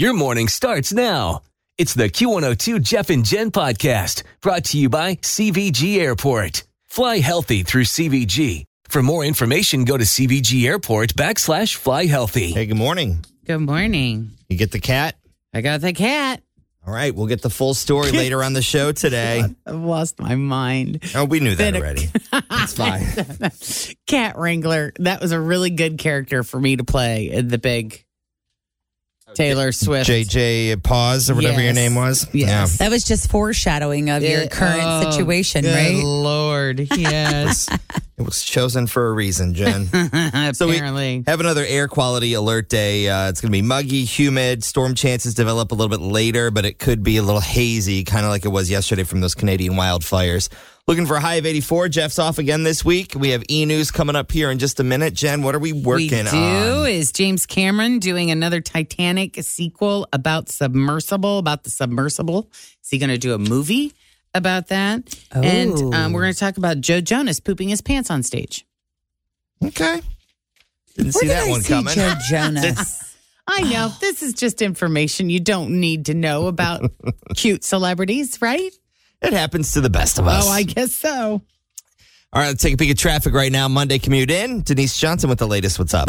Your morning starts now. It's the Q102 Jeff and Jen podcast brought to you by CVG Airport. Fly healthy through CVG. For more information, go to CVG Airport backslash fly healthy. Hey, good morning. Good morning. You get the cat? I got the cat. All right, we'll get the full story later on the show today. I've lost my mind. Oh, we knew that Been a- already. It's fine. Cat Wrangler. That was a really good character for me to play in the big Taylor Swift. JJ Pause or whatever your name was. Yes. That was just foreshadowing of your current Oh, situation, right? Lord, yes. It was chosen for a reason, Jen. So we Apparently. have another air quality alert day. Uh, it's going to be muggy, humid. Storm chances develop a little bit later, but it could be a little hazy, kind of like it was yesterday from those Canadian wildfires. Looking for a high of 84. Jeff's off again this week. We have e news coming up here in just a minute. Jen, what are we working we do on? is James Cameron doing another Titanic sequel about submersible, about the submersible. Is he going to do a movie about that? And um, we're going to talk about Joe Jonas pooping his pants on stage. Okay. Didn't Where see did that I one see coming. Joe Jonas. I know this is just information you don't need to know about cute celebrities, right? It happens to the best of us. Oh, I guess so. All right, let's take a peek at traffic right now. Monday commute in. Denise Johnson with the latest. What's up?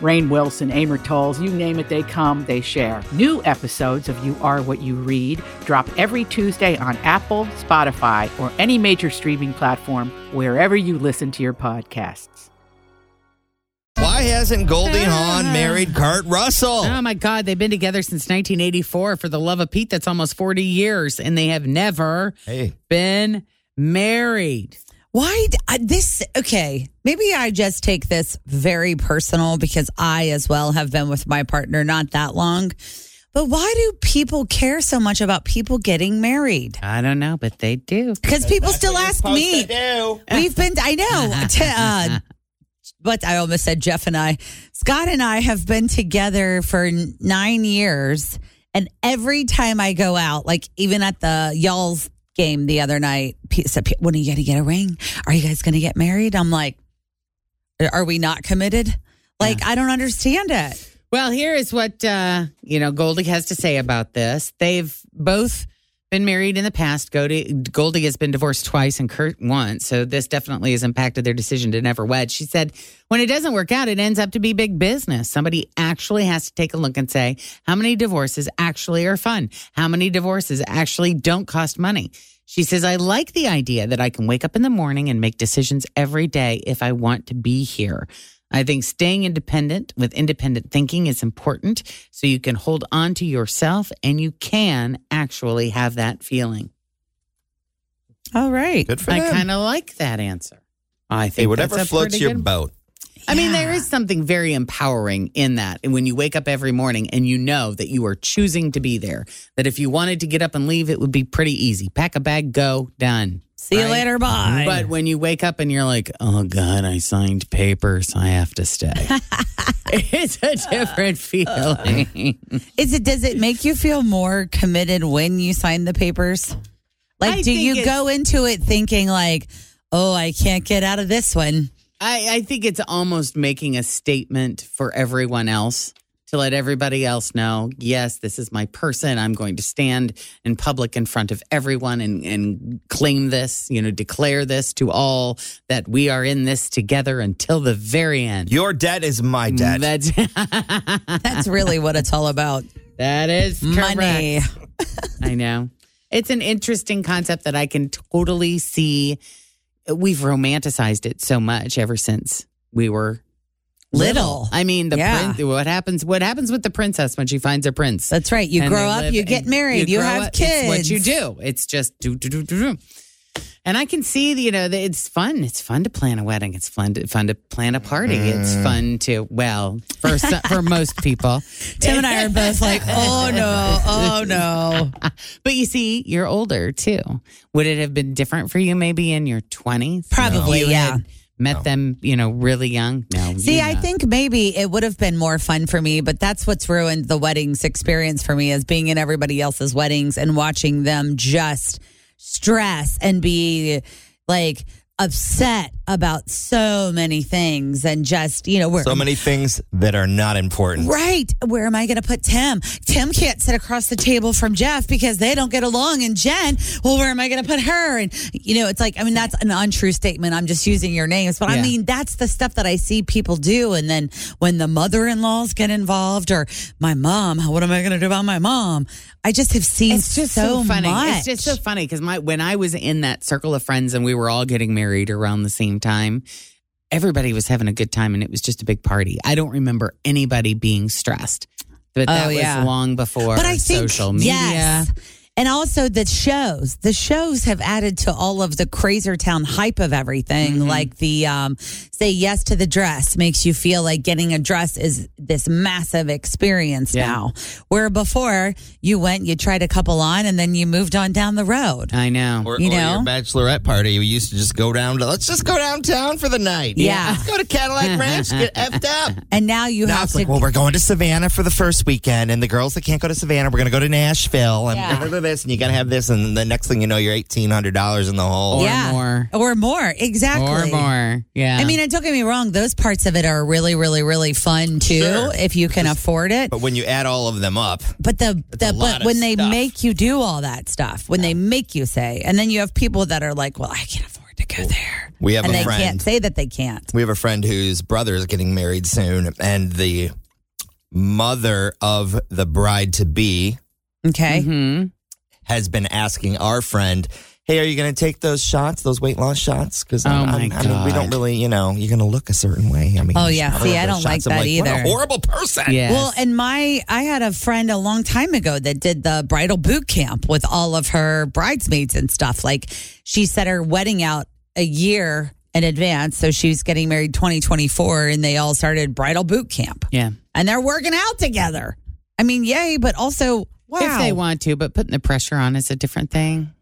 Rainn Wilson, Amor Towles, you name it, they come, they share. New episodes of You Are What You Read drop every Tuesday on Apple, Spotify, or any major streaming platform wherever you listen to your podcasts. Why hasn't Goldie ah. Hawn married Kurt Russell? Oh my God, they've been together since 1984. For the love of Pete, that's almost 40 years, and they have never Hey, been married. Why d- I- this? Okay, maybe I just take this very personal because I, as well, have been with my partner not that long. But why do people care so much about people getting married? I don't know, but they do. Because people still ask me. do. We've been, I know. T- uh, but I almost said Jeff and I. Scott and I have been together for nine years. And every time I go out, like even at the y'all's game the other night, said, when are you going to get a ring? Are you guys going to get married? I'm like, are we not committed? Like, I don't understand it. Well, here is what uh, you know Goldie has to say about this. They've both been married in the past. Goldie, Goldie has been divorced twice and Kurt once, so this definitely has impacted their decision to never wed. She said, "When it doesn't work out, it ends up to be big business. Somebody actually has to take a look and say how many divorces actually are fun, how many divorces actually don't cost money." She says, I like the idea that I can wake up in the morning and make decisions every day if I want to be here. I think staying independent with independent thinking is important so you can hold on to yourself and you can actually have that feeling. All right. Good for I them. kind of like that answer. I think Hey, whatever that's floats pretty your good- boat. I mean, there is something very empowering in that. And when you wake up every morning and you know that you are choosing to be there, that if you wanted to get up and leave, it would be pretty easy. Pack a bag, go, done. See you Right? later. Bye. But when you wake up and you're like, oh God, I signed papers, I have to stay. it's a different feeling. Is it? Does it make you feel more committed when you sign the papers? Like, I do you it's- go into it thinking like, "Oh, I can't get out of this one"? I, I think it's almost making a statement for everyone else to let everybody else know, yes, this is my person. I'm going to stand in public in front of everyone and, and claim this, you know, declare this to all that we are in this together until the very end. Your debt is my debt. That's That's really what it's all about. that is Money. I know. It's an interesting concept that I can totally see. We've romanticized it so much ever since we were Little. I mean, the Yeah. prin- what happens? What happens with the princess when she finds a prince? That's right. You grow up, you get married, you, grow have up. kids. What you do. It's just do do do do do. And I can see, you know, that it's fun. It's fun to plan a wedding. It's fun to fun to plan a party. It's Mm. fun to well, for some, for most people. Tim and I are both like, "Oh no, oh no." But you see, you're older too. Would it have been different for you maybe in your 20s? Probably, You yeah. had Met them, you know, really young. No. See, you I think maybe it would have been more fun for me, but that's what's ruined the weddings experience for me is being in everybody else's weddings and watching them just stress and be like upset about so many things and just, you know, we're so many things that are not important. Right. Where am I going to put Tim? Tim can't sit across the table from Jeff because they don't get along. And Jen, well, where am I going to put her? And, you know, it's like, I mean, that's an untrue statement. I'm just using your names. But I mean, that's the stuff that I see people do. And then when the mother in laws get involved or my mom, what am I going to do about my mom? I just have seen It's just so, so, funny. much. It's just so funny because my when I was in that circle of friends and we were all getting married around the same time, everybody was having a good time and it was just a big party. I don't remember anybody being stressed, but that Oh, yeah. was long before but I think social media. yes. And also the shows. The shows have added to all of the Crazer Town hype of everything. Mm-hmm. Like the um, say yes to the dress makes you feel like getting a dress is this massive experience Yeah. now. Where before you went, you tried a couple on, and then you moved on down the road. I know. Or, You or know? your bachelorette party. We used to just go down to, let's just go downtown for the night. Yeah. Let's go to Cadillac Ranch, get effed up. And now you Now have it's to. like, well, we're going to Savannah for the first weekend, and the girls that can't go to Savannah, we're going to go to Nashville, and Yeah. this, and you got to have this, and the next thing you know, you're eighteen hundred dollars in the hole. Or yeah, more. or more, exactly, Or more. Yeah. I mean, and don't get me wrong; those parts of it are really, really, really fun too, Sure. if you can afford it. But when you add all of them up, But the, a the lot but of when they stuff. make you do all that stuff, when they make you say, and then you have people that are like, "Well, I can't afford to go there," we have and a they friend. can't say that they can't. We have a friend whose brother is getting married soon, and the mother of the bride to be Okay, Mhm. Has been asking our friend, "Hey, are you going to take those shots, those weight loss shots? Because Oh, I mean, we don't really, you know, you're going to look a certain way. I mean, Oh, yeah. See, I don't like shots." I'm that What a either. horrible person. Yes. Well, and my I had a friend a long time ago that did the bridal boot camp with all of her bridesmaids and stuff. Like she set her wedding out a year in advance, so she was getting married 2024, and they all started bridal boot camp, yeah. and they're working out together. I mean, yay! But also, wow, If they want to, but putting the pressure on is a different thing.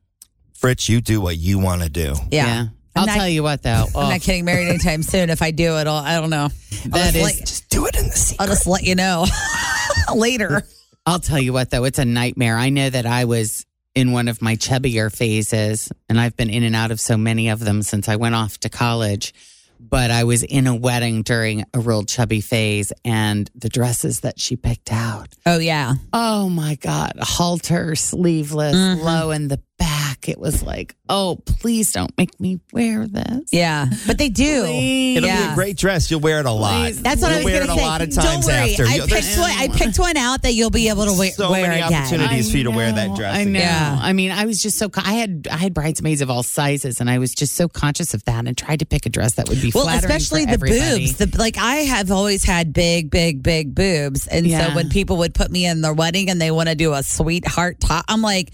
Fritz, you do what you want to do. yeah. I'll not- tell you what, though. I'm Oh, not getting married anytime soon. If I do, it'll I don't know. I'll just let- Just do it in the secret. I'll just let you know later. I'll tell you what, though, it's a nightmare. I know that I was in one of my chubbier phases, and I've been in and out of so many of them since I went off to college. But I was in a wedding during a real chubby phase, and the dresses that she picked out. Oh yeah, Oh my God. Halter, sleeveless, Mm-hmm. low in the back. It was like, oh, please don't make me wear this. yeah, but they do. Please. It'll be a great dress. You'll wear it a lot. Please. That's what You'll I was wear going it to a say. lot of times Don't worry. after. I picked one. I picked one out that you'll be able to wear, So wear many again. opportunities. for you to wear that dress I know. Yeah. I mean, I was just so I had I had bridesmaids of all sizes, and I was just so conscious of that, and tried to pick a dress that would be Well, flattering especially for the everybody. boobs. The, like I have always had big, big, big boobs, and Yeah. so when people would put me in their wedding and they want to do a sweetheart top, I'm like,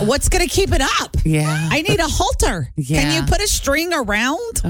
what's going to keep it up? Yeah. I need a halter. Can you put a string around?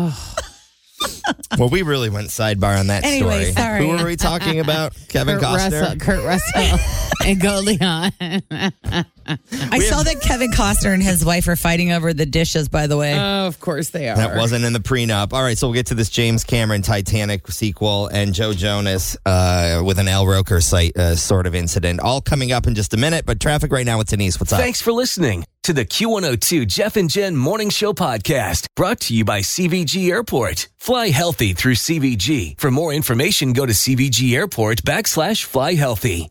Well, we really went sidebar on that Anyway, story. sorry. Who were we talking about? Kevin Kurt Costner. Russell, Kurt Russell and Goldie Hawn. I saw that Kevin Costner and his wife are fighting over the dishes. By the way, oh, of course they are. That wasn't in the prenup. All right, so we'll get to this James Cameron Titanic sequel and Joe Jonas uh, with an Al Roker site uh, sort of incident. All coming up in just a minute, but traffic right now with Denise. What's up? Thanks for listening to the Q102 Jeff and Jen Morning Show podcast brought to you by CVG Airport. Fly healthy through CVG. For more information, go to CVG Airport backslash fly healthy.